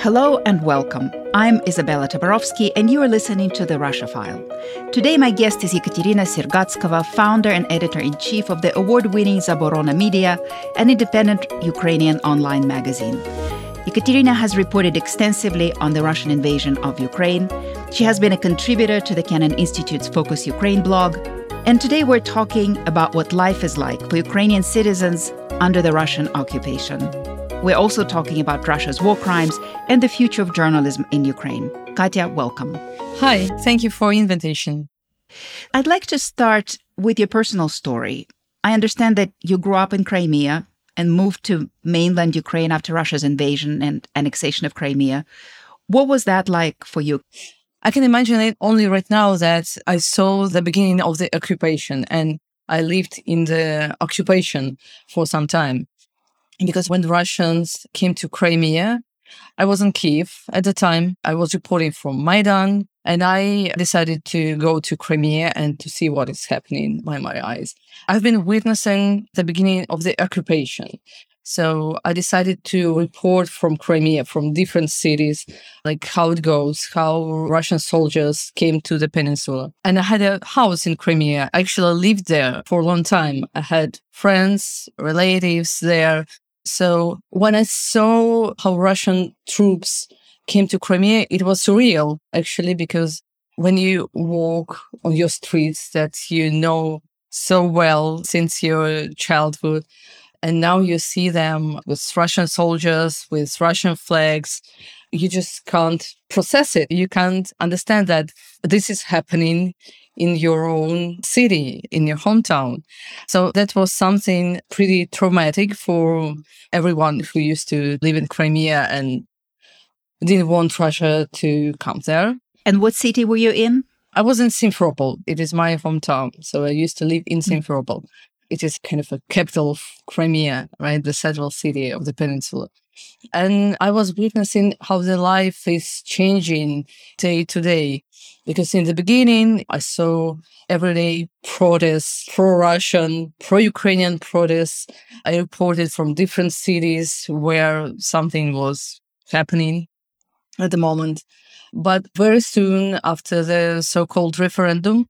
Hello and welcome. I'm Izabella Tabarovsky, and you are listening to the Russia File. Today, my guest is Ekaterina Sergatskova, founder and editor in chief of the award winning Zaborona Media, an independent Ukrainian online magazine. Ekaterina has reported extensively on the Russian invasion of Ukraine. She has been a contributor to the Kennan Institute's Focus Ukraine blog. And today we're talking about what life is like for Ukrainian citizens under the Russian occupation. We're also talking about Russia's war crimes and the future of journalism in Ukraine. Katya, welcome. Hi, thank you for invitation. I'd like to start with your personal story. I understand that you grew up in Crimea and moved to mainland Ukraine after Russia's invasion and annexation of Crimea. What was that like for you? I can imagine it only right now that I saw the beginning of the occupation and I lived in the occupation for some time because when the Russians came to Crimea, I was in Kiev at the time. I was reporting from Maidan and I decided to go to Crimea and to see what is happening by my eyes. I've been witnessing the beginning of the occupation. So I decided to report from Crimea, from different cities, like how it goes, how Russian soldiers came to the peninsula. And I had a house in Crimea. I actually lived there for a long time. I had friends, relatives there. So when I saw how Russian troops came to Crimea, it was surreal actually, because when you walk on your streets that you know so well since your childhood, and now you see them with Russian soldiers, with Russian flags, you just can't process it. You can't understand that this is happening in your own city, in your hometown. So that was something pretty traumatic for everyone who used to live in Crimea and didn't want Russia to come there. And what city were you in? I was in Simferopol. It is my hometown. So I used to live in hmm. Simferopol. It is kind of a capital of Crimea, right? The central city of the peninsula. And I was witnessing how the life is changing day to day. Because in the beginning, I saw everyday protests, pro Russian, pro Ukrainian protests. I reported from different cities where something was happening at the moment. But very soon after the so called referendum,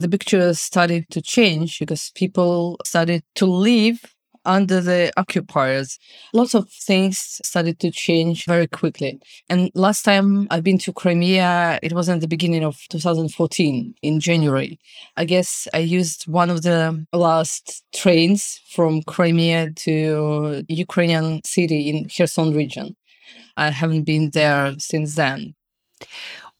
the picture started to change because people started to leave under the occupiers. Lots of things started to change very quickly. And last time I've been to Crimea, it was in the beginning of 2014 in January. I guess I used one of the last trains from Crimea to Ukrainian city in Kherson region. I haven't been there since then.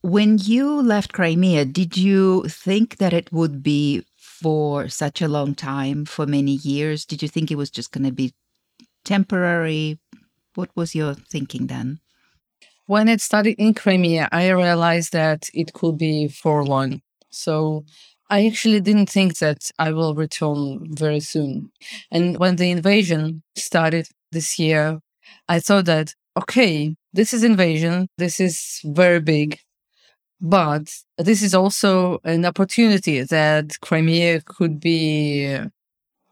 When you left Crimea, did you think that it would be for such a long time, for many years? Did you think it was just going to be temporary? What was your thinking then? When I started in Crimea, I realized that it could be for long. So I actually didn't think that I will return very soon. And when the invasion started this year, I thought that, okay, this is invasion. This is very big. But this is also an opportunity that Crimea could be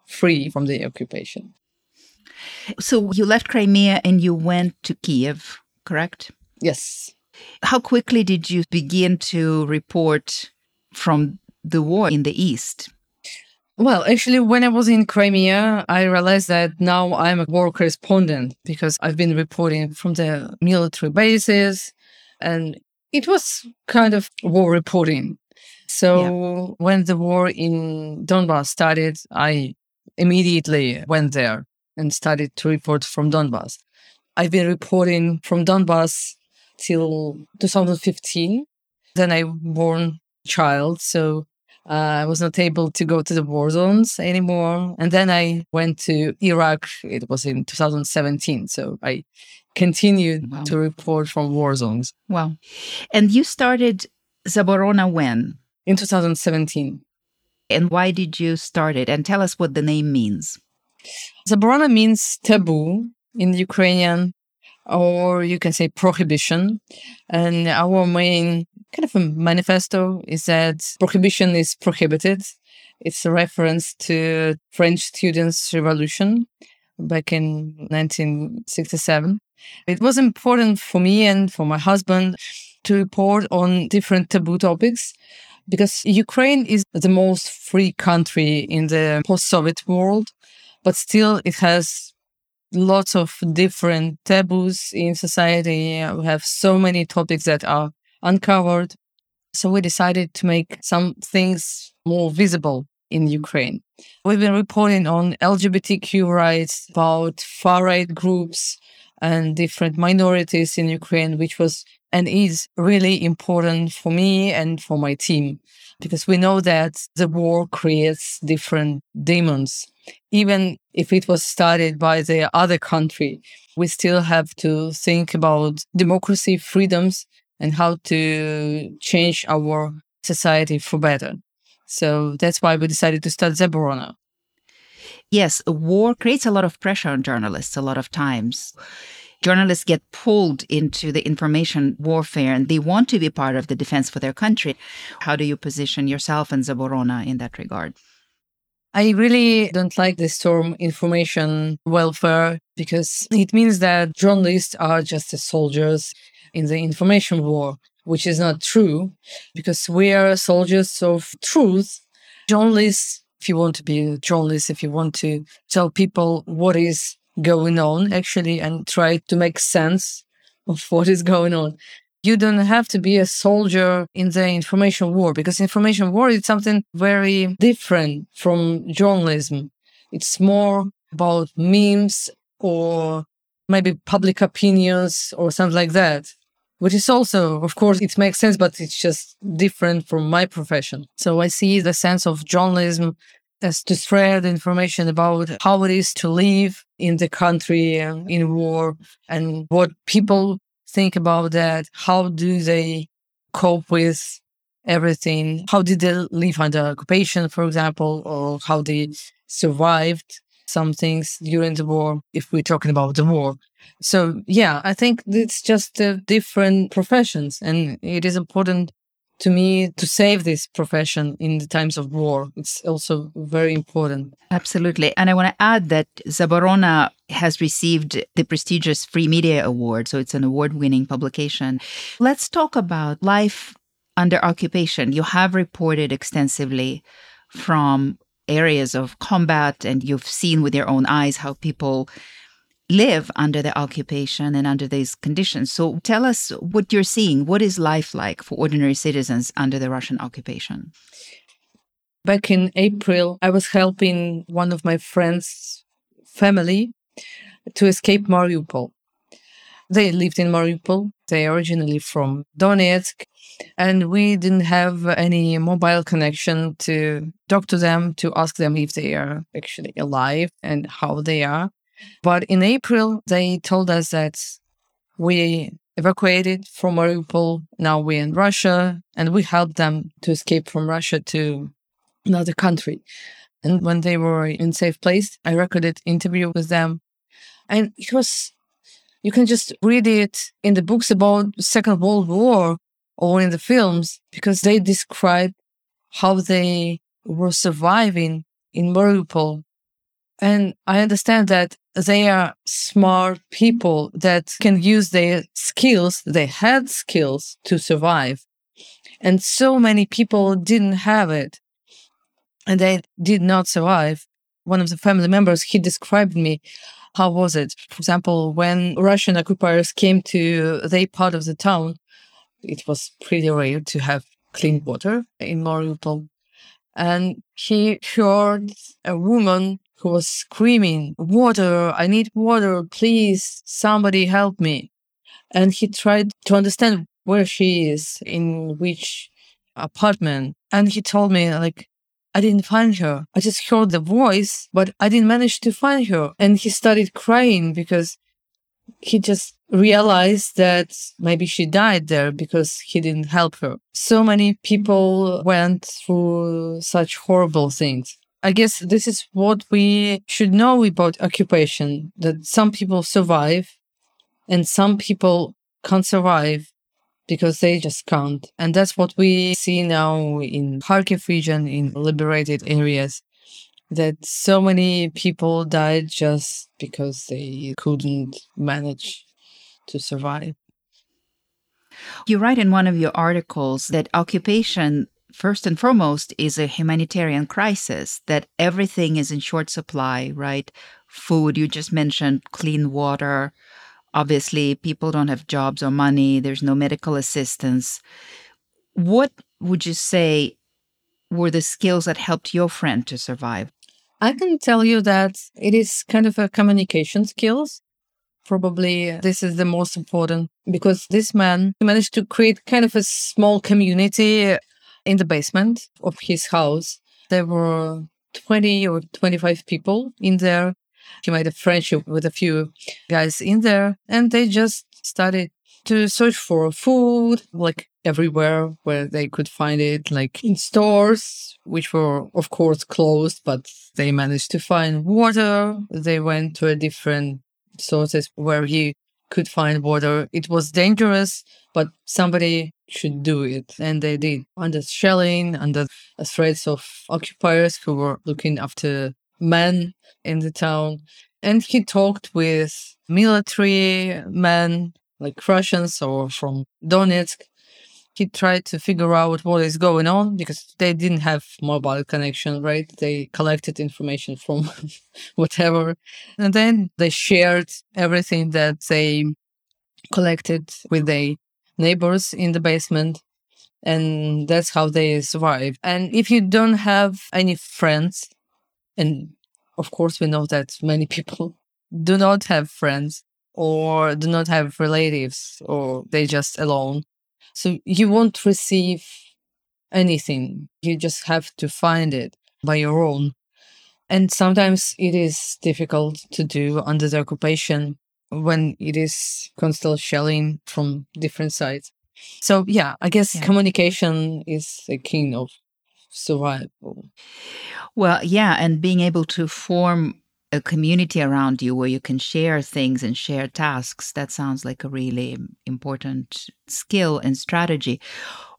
free from the occupation. So you left Crimea and you went to Kiev, correct? Yes. How quickly did you begin to report from the war in the east? Well, actually, when I was in Crimea, I realized that now I'm a war correspondent because I've been reporting from the military bases and it was kind of war reporting. So yeah. when the war in Donbass started, I immediately went there and started to report from Donbass. I've been reporting from Donbass till 2015. Then I born child, so uh, I was not able to go to the war zones anymore. And then I went to Iraq. It was in 2017. So I continued wow. to report from war zones. Wow. And you started Zaborona when? In 2017. And why did you start it? And tell us what the name means. Zaborona means taboo in Ukrainian, or you can say prohibition. And our main kind of a manifesto is that prohibition is prohibited. It's a reference to French students' revolution back in 1967. It was important for me and for my husband to report on different taboo topics because Ukraine is the most free country in the post Soviet world, but still it has lots of different taboos in society. We have so many topics that are uncovered. So we decided to make some things more visible in Ukraine. We've been reporting on LGBTQ rights, about far right groups and different minorities in Ukraine, which was and is really important for me and for my team because we know that the war creates different demons. Even if it was started by the other country, we still have to think about democracy, freedoms, and how to change our society for better. So that's why we decided to start Zaborona. Yes, war creates a lot of pressure on journalists a lot of times journalists get pulled into the information warfare and they want to be part of the defense for their country. How do you position yourself and Zaborona in that regard? I really don't like this term information warfare because it means that journalists are just soldiers in the information war, which is not true because we are soldiers of truth. Journalists, if you want to be a journalist, if you want to tell people what is going on actually and try to make sense of what is going on. You don't have to be a soldier in the information war because information war is something very different from journalism. It's more about memes or maybe public opinions or something like that, which is also, of course, it makes sense, but it's just different from my profession. So I see the sense of journalism as to spread information about how it is to live in the country in war and what people think about that. How do they cope with everything? How did they live under occupation, for example, or how they survived some things during the war, if we're talking about the war. So, yeah, I think it's just uh, different professions and it is important to me to save this profession in the times of war. It's also very important. Absolutely. And I want to add that Zaborona has received the prestigious Free Media Award. So it's an award winning publication. Let's talk about life under occupation. You have reported extensively from areas of combat, and you've seen with your own eyes how people live under the occupation and under these conditions. So tell us what you're seeing. What is life like for ordinary citizens under the Russian occupation? Back in April, I was helping one of my friends' family to escape Mariupol. They lived in Mariupol. They originally from Donetsk, and we didn't have any mobile connection to talk to them to ask them if they are actually alive and how they are. But in April, they told us that we evacuated from Mariupol. Now we're in Russia, and we helped them to escape from Russia to another country. And when they were in safe place, I recorded interview with them, and it was you can just read it in the books about Second World War or in the films because they describe how they were surviving in Mariupol. And I understand that they are smart people that can use their skills, they had skills to survive. And so many people didn't have it and they did not survive. One of the family members, he described me how was it? For example, when Russian occupiers came to their part of the town, it was pretty rare to have clean water in Mariupol. And he heard a woman who was screaming, Water, I need water, please, somebody help me. And he tried to understand where she is, in which apartment. And he told me, like, I didn't find her. I just heard the voice, but I didn't manage to find her. And he started crying because he just realized that maybe she died there because he didn't help her. So many people went through such horrible things. I guess this is what we should know about occupation that some people survive and some people can't survive because they just can't. And that's what we see now in Kharkiv region, in liberated areas, that so many people died just because they couldn't manage to survive. You write in one of your articles that occupation, first and foremost, is a humanitarian crisis, that everything is in short supply, right? Food, you just mentioned clean water. Obviously, people don't have jobs or money, there's no medical assistance. What would you say were the skills that helped your friend to survive? I can tell you that it is kind of a communication skills. Probably this is the most important because this man managed to create kind of a small community in the basement of his house. There were 20 or 25 people in there. He made a friendship with a few guys in there and they just started to search for food, like everywhere where they could find it, like in stores, which were, of course, closed, but they managed to find water. They went to a different sources where he could find water. It was dangerous, but somebody should do it. And they did under shelling, under threats of occupiers who were looking after men in the town. And he talked with military men like Russians or from Donetsk. He tried to figure out what is going on because they didn't have mobile connection, right? They collected information from whatever. And then they shared everything that they collected with their neighbors in the basement. And that's how they survive. And if you don't have any friends, and of course, we know that many people do not have friends, or do not have relatives or they just alone. So you won't receive anything. You just have to find it by your own. And sometimes it is difficult to do under the occupation when it is constant shelling from different sides. So yeah, I guess yeah. communication is a key of survival. Well, yeah, and being able to form a community around you where you can share things and share tasks. That sounds like a really important skill and strategy.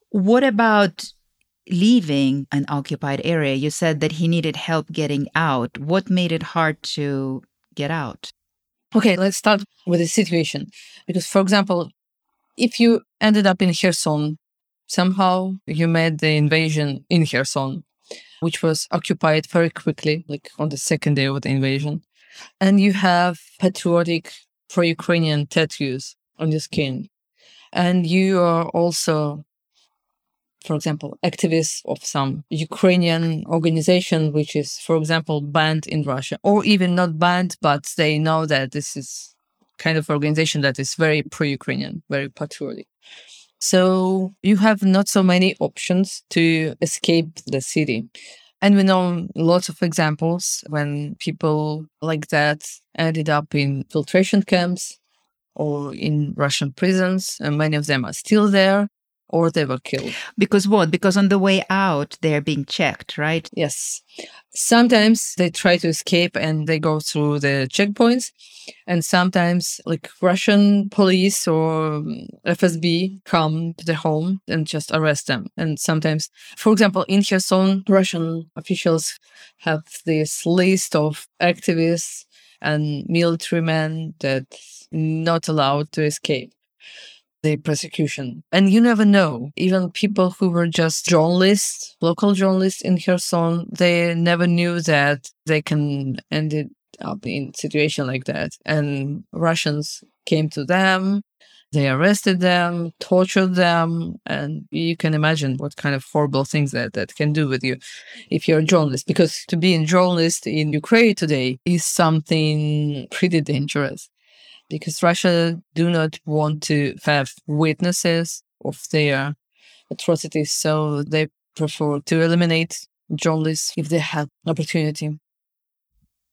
What about leaving an occupied area? You said that he needed help getting out. What made it hard to get out? Okay, let's start with the situation. Because, for example, if you ended up in Kherson, somehow you made the invasion in Kherson, which was occupied very quickly, like on the second day of the invasion. And you have patriotic pro Ukrainian tattoos on your skin. And you are also, for example, activists of some Ukrainian organization, which is, for example, banned in Russia, or even not banned, but they know that this is kind of organization that is very pro Ukrainian, very patriotic. So you have not so many options to escape the city. And we know lots of examples when people like that ended up in filtration camps or in Russian prisons, and many of them are still there or they were killed. Because what? Because on the way out, they're being checked, right? Yes. Sometimes they try to escape and they go through the checkpoints. And sometimes, like Russian police or um, FSB come to the home and just arrest them. And sometimes, for example, in Kherson, Russian officials have this list of activists and military men that not allowed to escape the persecution. And you never know. Even people who were just journalists, local journalists in Kherson, they never knew that they can end up in situation like that. And Russians came to them, they arrested them, tortured them, and you can imagine what kind of horrible things that that can do with you if you're a journalist. Because to be a journalist in Ukraine today is something pretty dangerous because Russia do not want to have witnesses of their atrocities, so they prefer to eliminate journalists if they have opportunity.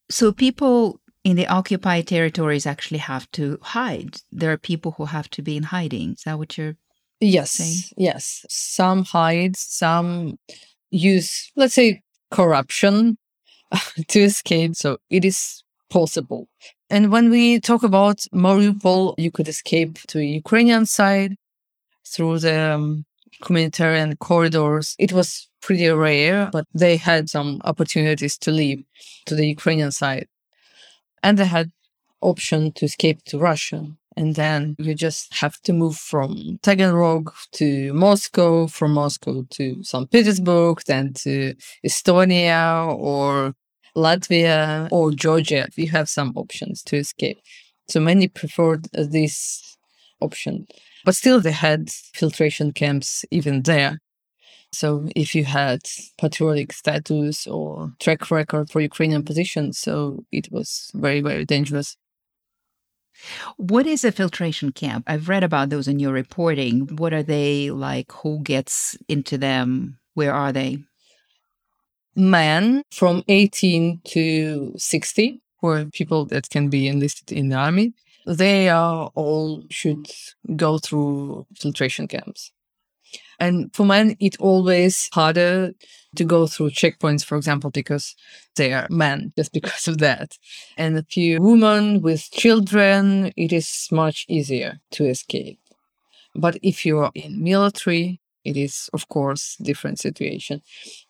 So people in the occupied territories actually have to hide. There are people who have to be in hiding. Is that what you're yes, saying? Yes. Some hide, some use, let's say, corruption to escape. So it is possible. And when we talk about Mariupol, you could escape to Ukrainian side through the um, humanitarian corridors. It was pretty rare, but they had some opportunities to leave to the Ukrainian side. And they had option to escape to Russia. And then you just have to move from Taganrog to Moscow, from Moscow to St. Petersburg, then to Estonia or Latvia or Georgia. You have some options to escape. So many preferred uh, this option. But still, they had filtration camps even there. So if you had patriotic status or track record for Ukrainian position, so it was very, very dangerous. What is a filtration camp? I've read about those in your reporting. What are they like? Who gets into them? Where are they? Men from 18 to 60, who people that can be enlisted in the army. They are all should go through filtration camps. And for men, it's always harder to go through checkpoints, for example, because they are men, just because of that. And if you women with children, it is much easier to escape. But if you are in military, it is of course different situation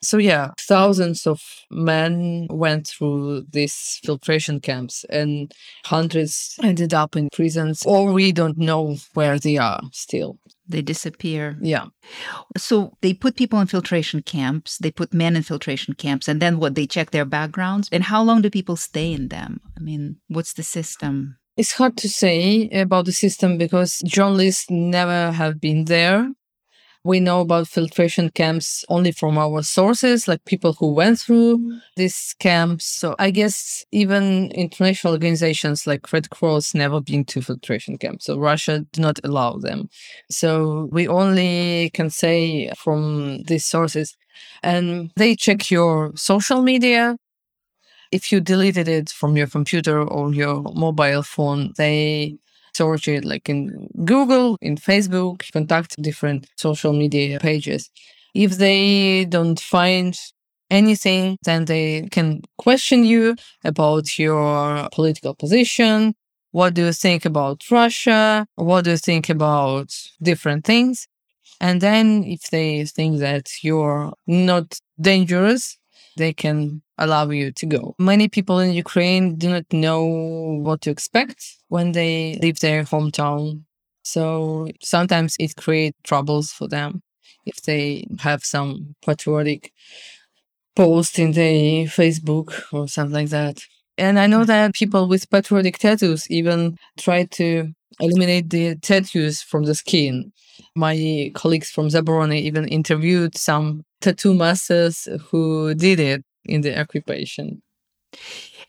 so yeah thousands of men went through these filtration camps and hundreds ended up in prisons or we don't know where they are still they disappear. Yeah. So they put people in filtration camps, they put men in filtration camps, and then what? They check their backgrounds. And how long do people stay in them? I mean, what's the system? It's hard to say about the system because journalists never have been there. We know about filtration camps only from our sources, like people who went through mm-hmm. these camps. So I guess even international organizations like Red Cross never been to filtration camps. So Russia do not allow them. So we only can say from these sources. And they check your social media, if you deleted it from your computer or your mobile phone, they search it like in Google, in Facebook, contact different social media pages. If they don't find anything, then they can question you about your political position. What do you think about Russia? What do you think about different things? And then if they think that you're not dangerous, they can allow you to go. Many people in Ukraine do not know what to expect when they leave their hometown. So sometimes it creates troubles for them if they have some patriotic post in their Facebook or something like that. And I know that people with patriotic tattoos even try to eliminate the tattoos from the skin. My colleagues from Zaborona even interviewed some tattoo masters who did it in the occupation.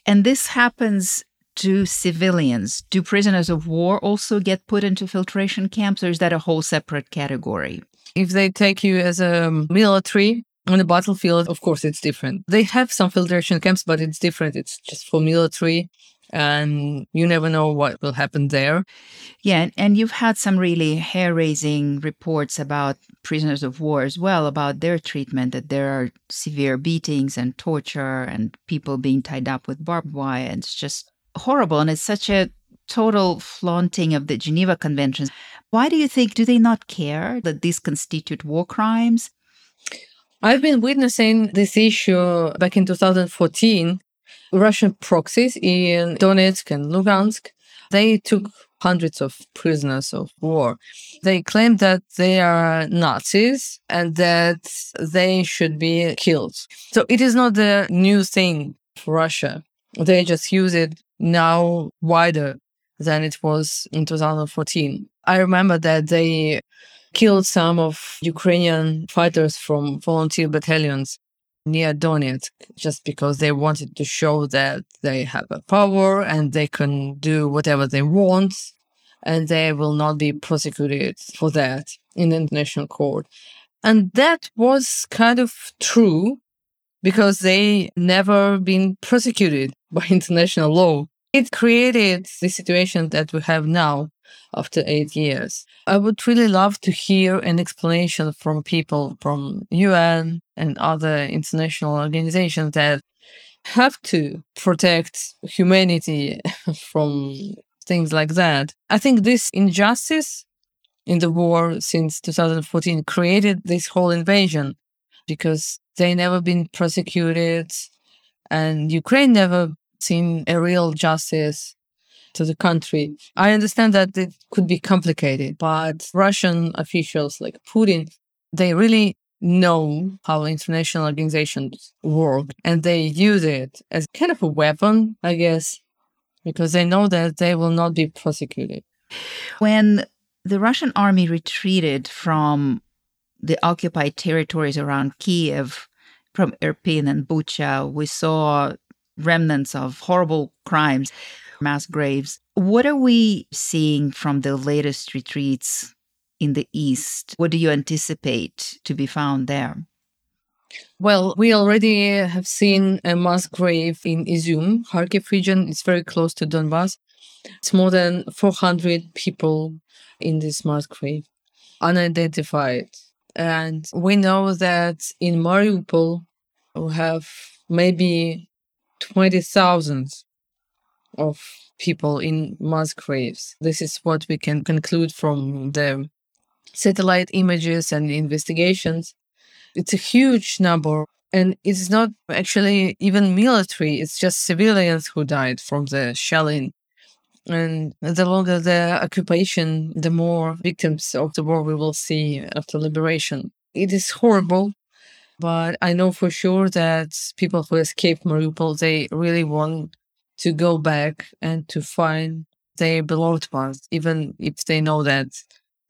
And this happens to civilians. Do prisoners of war also get put into filtration camps, or is that a whole separate category? If they take you as a military on the battlefield, of course, it's different. They have some filtration camps, but it's different. It's just for military and you never know what will happen there. Yeah, and you've had some really hair raising reports about prisoners of war as well, about their treatment, that there are severe beatings and torture and people being tied up with barbed wire. And it's just horrible. And it's such a total flaunting of the Geneva Conventions. Why do you think, do they not care that these constitute war crimes? I've been witnessing this issue back in 2014 Russian proxies in Donetsk and Lugansk. They took hundreds of prisoners of war. They claim that they are Nazis and that they should be killed. So it is not a new thing for Russia. They just use it now wider than it was in 2014. I remember that they killed some of Ukrainian fighters from volunteer battalions near Donetsk just because they wanted to show that they have a power and they can do whatever they want and they will not be prosecuted for that in the international court. And that was kind of true because they never been prosecuted by international law. It created the situation that we have now after eight years. I would really love to hear an explanation from people from UN and other international organizations that have to protect humanity from things like that. I think this injustice in the war since 2014 created this whole invasion because they never been prosecuted and Ukraine never seen a real justice to the country. I understand that it could be complicated, but Russian officials like Putin, they really know how international organizations work and they use it as kind of a weapon, I guess, because they know that they will not be prosecuted. When the Russian army retreated from the occupied territories around Kiev, from Irpin and Bucha, we saw remnants of horrible crimes, mass graves. What are we seeing from the latest retreats in the east? What do you anticipate to be found there? Well, we already have seen a mass grave in Izum, Kharkiv region. It's very close to Donbass. It's more than 400 people in this mass grave, unidentified. And we know that in Mariupol, we have maybe 20,000 of people in mass graves. This is what we can conclude from the satellite images and investigations. It's a huge number. And it's not actually even military, it's just civilians who died from the shelling. And the longer the occupation, the more victims of the war we will see after liberation. It is horrible, but I know for sure that people who escaped Mariupol, they really want to go back and to find their beloved ones, even if they know that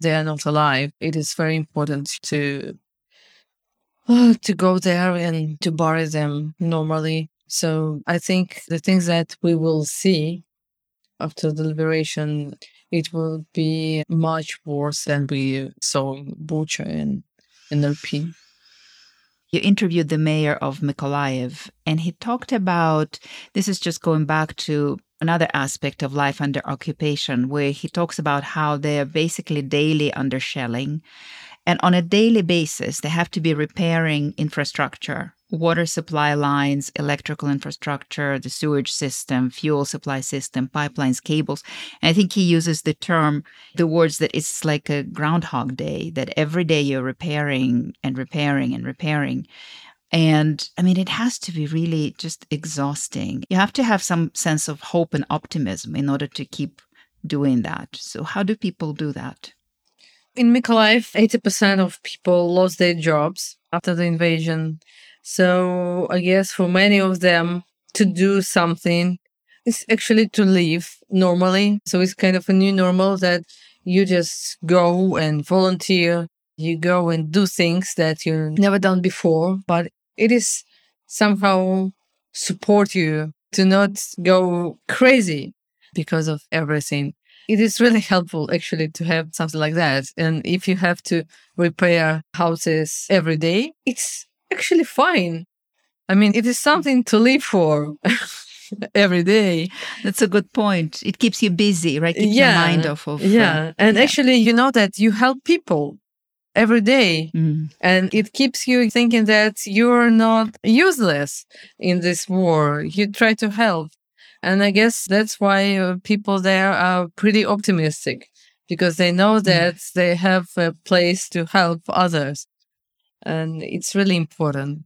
they are not alive. It is very important to uh, to go there and to bury them normally. So I think the things that we will see after the liberation, it will be much worse than we saw in Bucha and Irpin. You interviewed the mayor of Mykolaiv, and he talked about this is just going back to another aspect of life under occupation, where he talks about how they're basically daily under shelling. And on a daily basis, they have to be repairing infrastructure water supply lines, electrical infrastructure, the sewage system, fuel supply system, pipelines, cables. And I think he uses the term, the words that it's like a groundhog day, that every day you're repairing and repairing and repairing. And I mean, it has to be really just exhausting. You have to have some sense of hope and optimism in order to keep doing that. So, how do people do that? In Mykolaiv, 80% of people lost their jobs after the invasion. So I guess for many of them to do something is actually to live normally. So it's kind of a new normal that you just go and volunteer. You go and do things that you've never done before, but it is somehow support you to not go crazy because of everything. It is really helpful actually to have something like that. And if you have to repair houses every day, it's actually fine. I mean, it is something to live for every day. That's a good point. It keeps you busy, right? Keeps yeah, your mind off of. Yeah. Uh, and yeah. actually, you know that you help people every day. Mm. And it keeps you thinking that you're not useless in this war. You try to help. And I guess that's why uh, people there are pretty optimistic because they know mm. that mm. they have a place to help others and it's really important.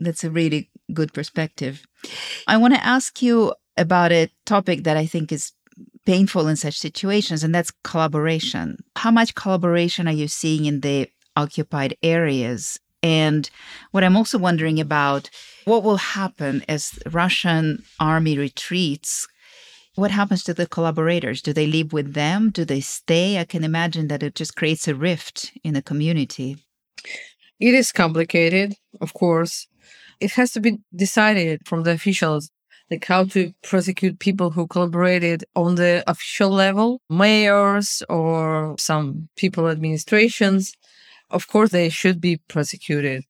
That's a really good perspective. I want to ask you about a topic that I think is painful in such situations, and that's collaboration. How much collaboration are you seeing in the occupied areas? And what I'm also wondering about what will happen as Russian army retreats what happens to the collaborators? Do they live with them? Do they stay? I can imagine that it just creates a rift in the community. It is complicated, of course. It has to be decided from the officials, like how to prosecute people who collaborated on the official level, mayors or some people administrations. Of course, they should be prosecuted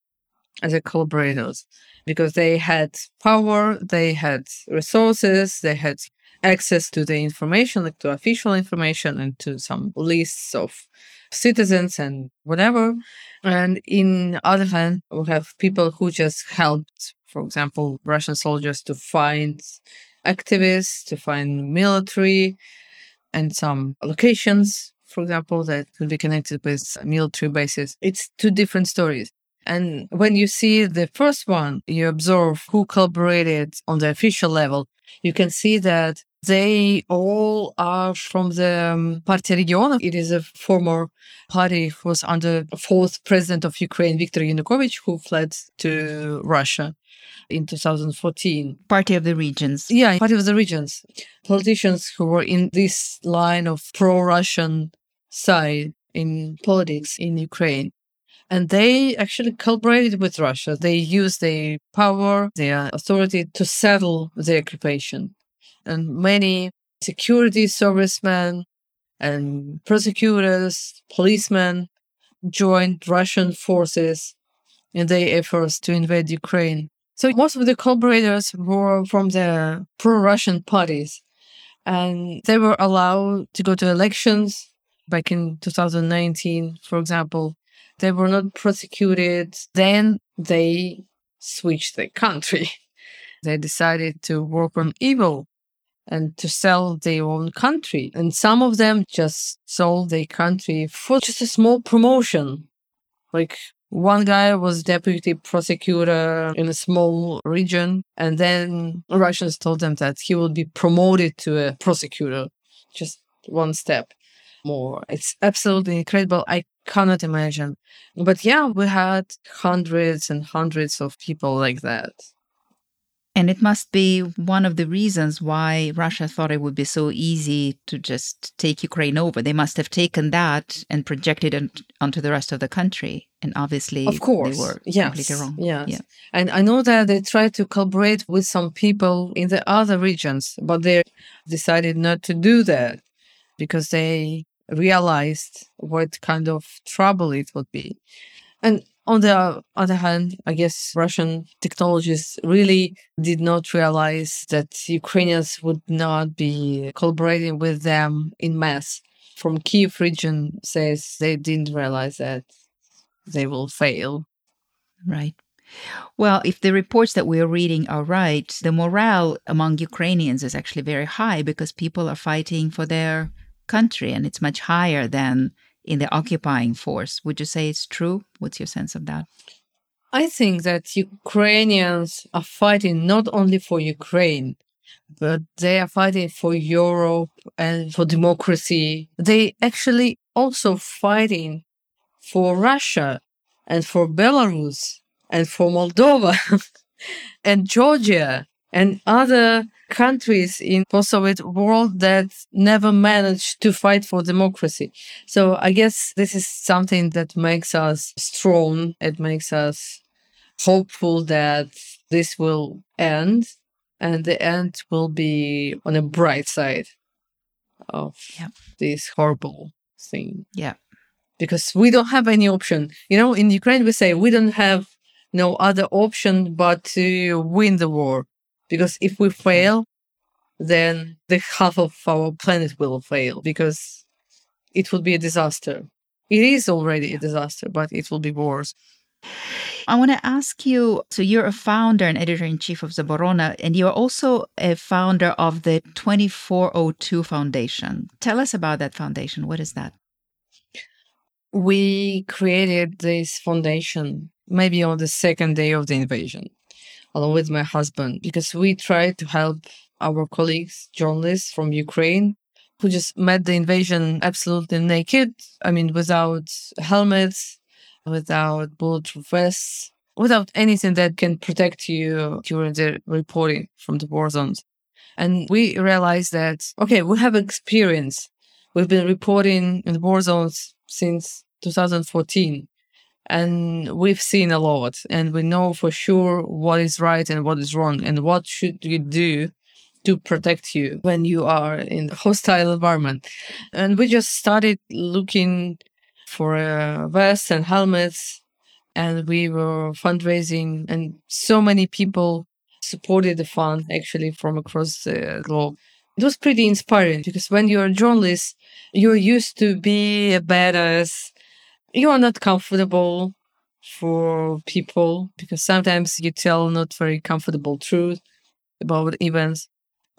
as a collaborators because they had power, they had resources, they had access to the information, like to official information and to some lists of citizens and whatever. And in other hand, we have people who just helped, for example, Russian soldiers to find activists, to find military and some locations, for example, that could be connected with military bases. It's two different stories. And when you see the first one, you observe who collaborated on the official level. You can see that They all are from the um, Partia Regiona. It is a former party who was under fourth president of Ukraine, Viktor Yanukovych, who fled to Russia in 2014. Party of the Regions. Yeah, Party of the Regions. Politicians who were in this line of pro-Russian side in politics in Ukraine. And they actually collaborated with Russia. They used their power, their authority to settle the occupation and many security servicemen and prosecutors, policemen joined Russian forces in their efforts to invade Ukraine. So most of the collaborators were from the pro-Russian parties, and they were allowed to go to elections back in 2019, for example. They were not prosecuted. Then they switched the country. They decided to work on evil and to sell their own country. And some of them just sold their country for just a small promotion. Like one guy was deputy prosecutor in a small region, and then Russians told them that he will be promoted to a prosecutor, just one step more. It's absolutely incredible. I cannot imagine. But yeah, we had hundreds and hundreds of people like that. And it must be one of the reasons why Russia thought it would be so easy to just take Ukraine over. They must have taken that and projected it onto the rest of the country. And obviously, of course, they were yes. completely wrong. Yes. Yeah. And I know that they tried to collaborate with some people in the other regions, but they decided not to do that because they realized what kind of trouble it would be. And on the other hand, I guess Russian technologists really did not realize that Ukrainians would not be collaborating with them in mass. From Kiev region says they didn't realize that they will fail. Right. Well, if the reports that we're reading are right, the morale among Ukrainians is actually very high because people are fighting for their country and it's much higher than in the occupying force. Would you say it's true? What's your sense of that? I think that Ukrainians are fighting not only for Ukraine, but they are fighting for Europe and for democracy. They actually also fighting for Russia and for Belarus and for Moldova and Georgia and other countries in post-Soviet world that never managed to fight for democracy. So I guess this is something that makes us strong. It makes us hopeful that this will end and the end will be on a bright side of this horrible thing. Yeah. Because we don't have any option. You know, in Ukraine, we say we don't have no other option but to win the war. Because if we fail, then the half of our planet will fail because it will be a disaster. It is already a disaster, but it will be worse. I want to ask you so, you're a founder and editor in chief of Zaborona, and you're also a founder of the 2402 Foundation. Tell us about that foundation. What is that? We created this foundation maybe on the second day of the invasion along with my husband, because we tried to help our colleagues, journalists from Ukraine, who just met the invasion absolutely naked. I mean, without helmets, without bulletproof vests, without anything that can protect you during the reporting from the war zones. And we realized that, okay, we have experience. We've been reporting in the war zones since 2014 and we've seen a lot and we know for sure what is right and what is wrong and what should you do to protect you when you are in a hostile environment. And we just started looking for uh, vests and helmets and we were fundraising and so many people supported the fund actually from across the globe. It was pretty inspiring because when you're a journalist you're used to be a badass you are not comfortable for people because sometimes you tell not very comfortable truth about events.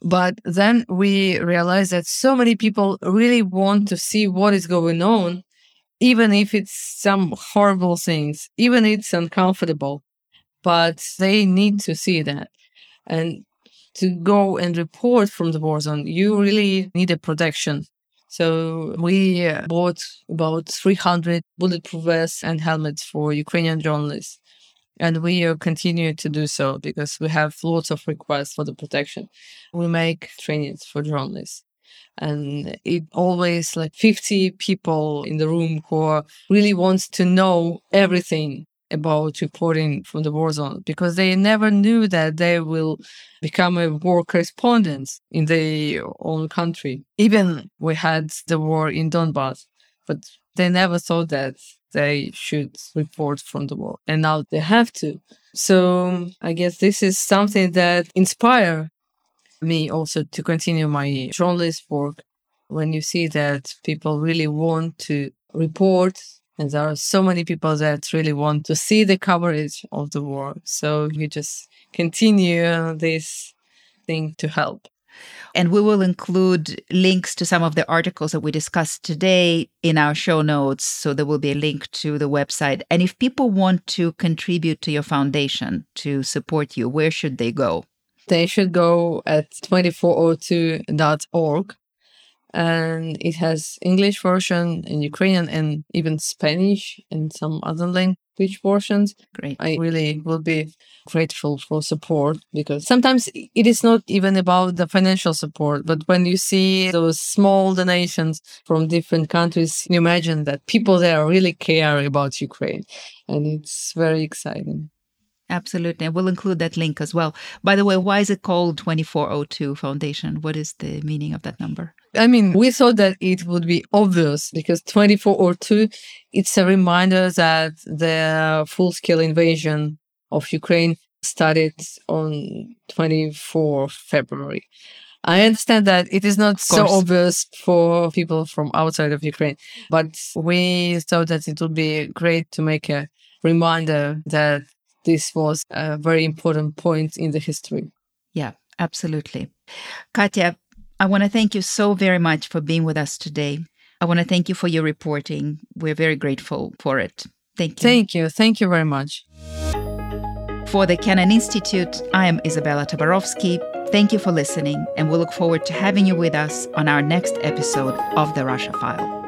But then we realize that so many people really want to see what is going on, even if it's some horrible things, even if it's uncomfortable, but they need to see that. And to go and report from the war zone, you really need a protection. So we bought about 300 bulletproof vests and helmets for Ukrainian journalists. And we continue to do so because we have lots of requests for the protection. We make trainings for journalists. And it always like 50 people in the room who really wants to know everything about reporting from the war zone because they never knew that they will become a war correspondent in their own country. Even we had the war in Donbass, but they never thought that they should report from the war. And now they have to. So I guess this is something that inspire me also to continue my journalist work when you see that people really want to report and there are so many people that really want to see the coverage of the war. So you just continue this thing to help. And we will include links to some of the articles that we discussed today in our show notes. So there will be a link to the website. And if people want to contribute to your foundation to support you, where should they go? They should go at 2402.org and it has English version and Ukrainian and even Spanish and some other language versions. Great. I really will be grateful for support because sometimes it is not even about the financial support, but when you see those small donations from different countries, you imagine that people there really care about Ukraine and it's very exciting. Absolutely. And we'll include that link as well. By the way, why is it called 2402 Foundation? What is the meaning of that number? I mean, we thought that it would be obvious because 2402, it's a reminder that the full scale invasion of Ukraine started on 24 February. I understand that it is not so obvious for people from outside of Ukraine, but we thought that it would be great to make a reminder that this was a very important point in the history. Yeah, absolutely. Katya, I want to thank you so very much for being with us today. I want to thank you for your reporting. We're very grateful for it. Thank you. Thank you. Thank you very much. For the Kennan Institute, I am Izabella Tabarovsky. Thank you for listening, and we look forward to having you with us on our next episode of The Russia File.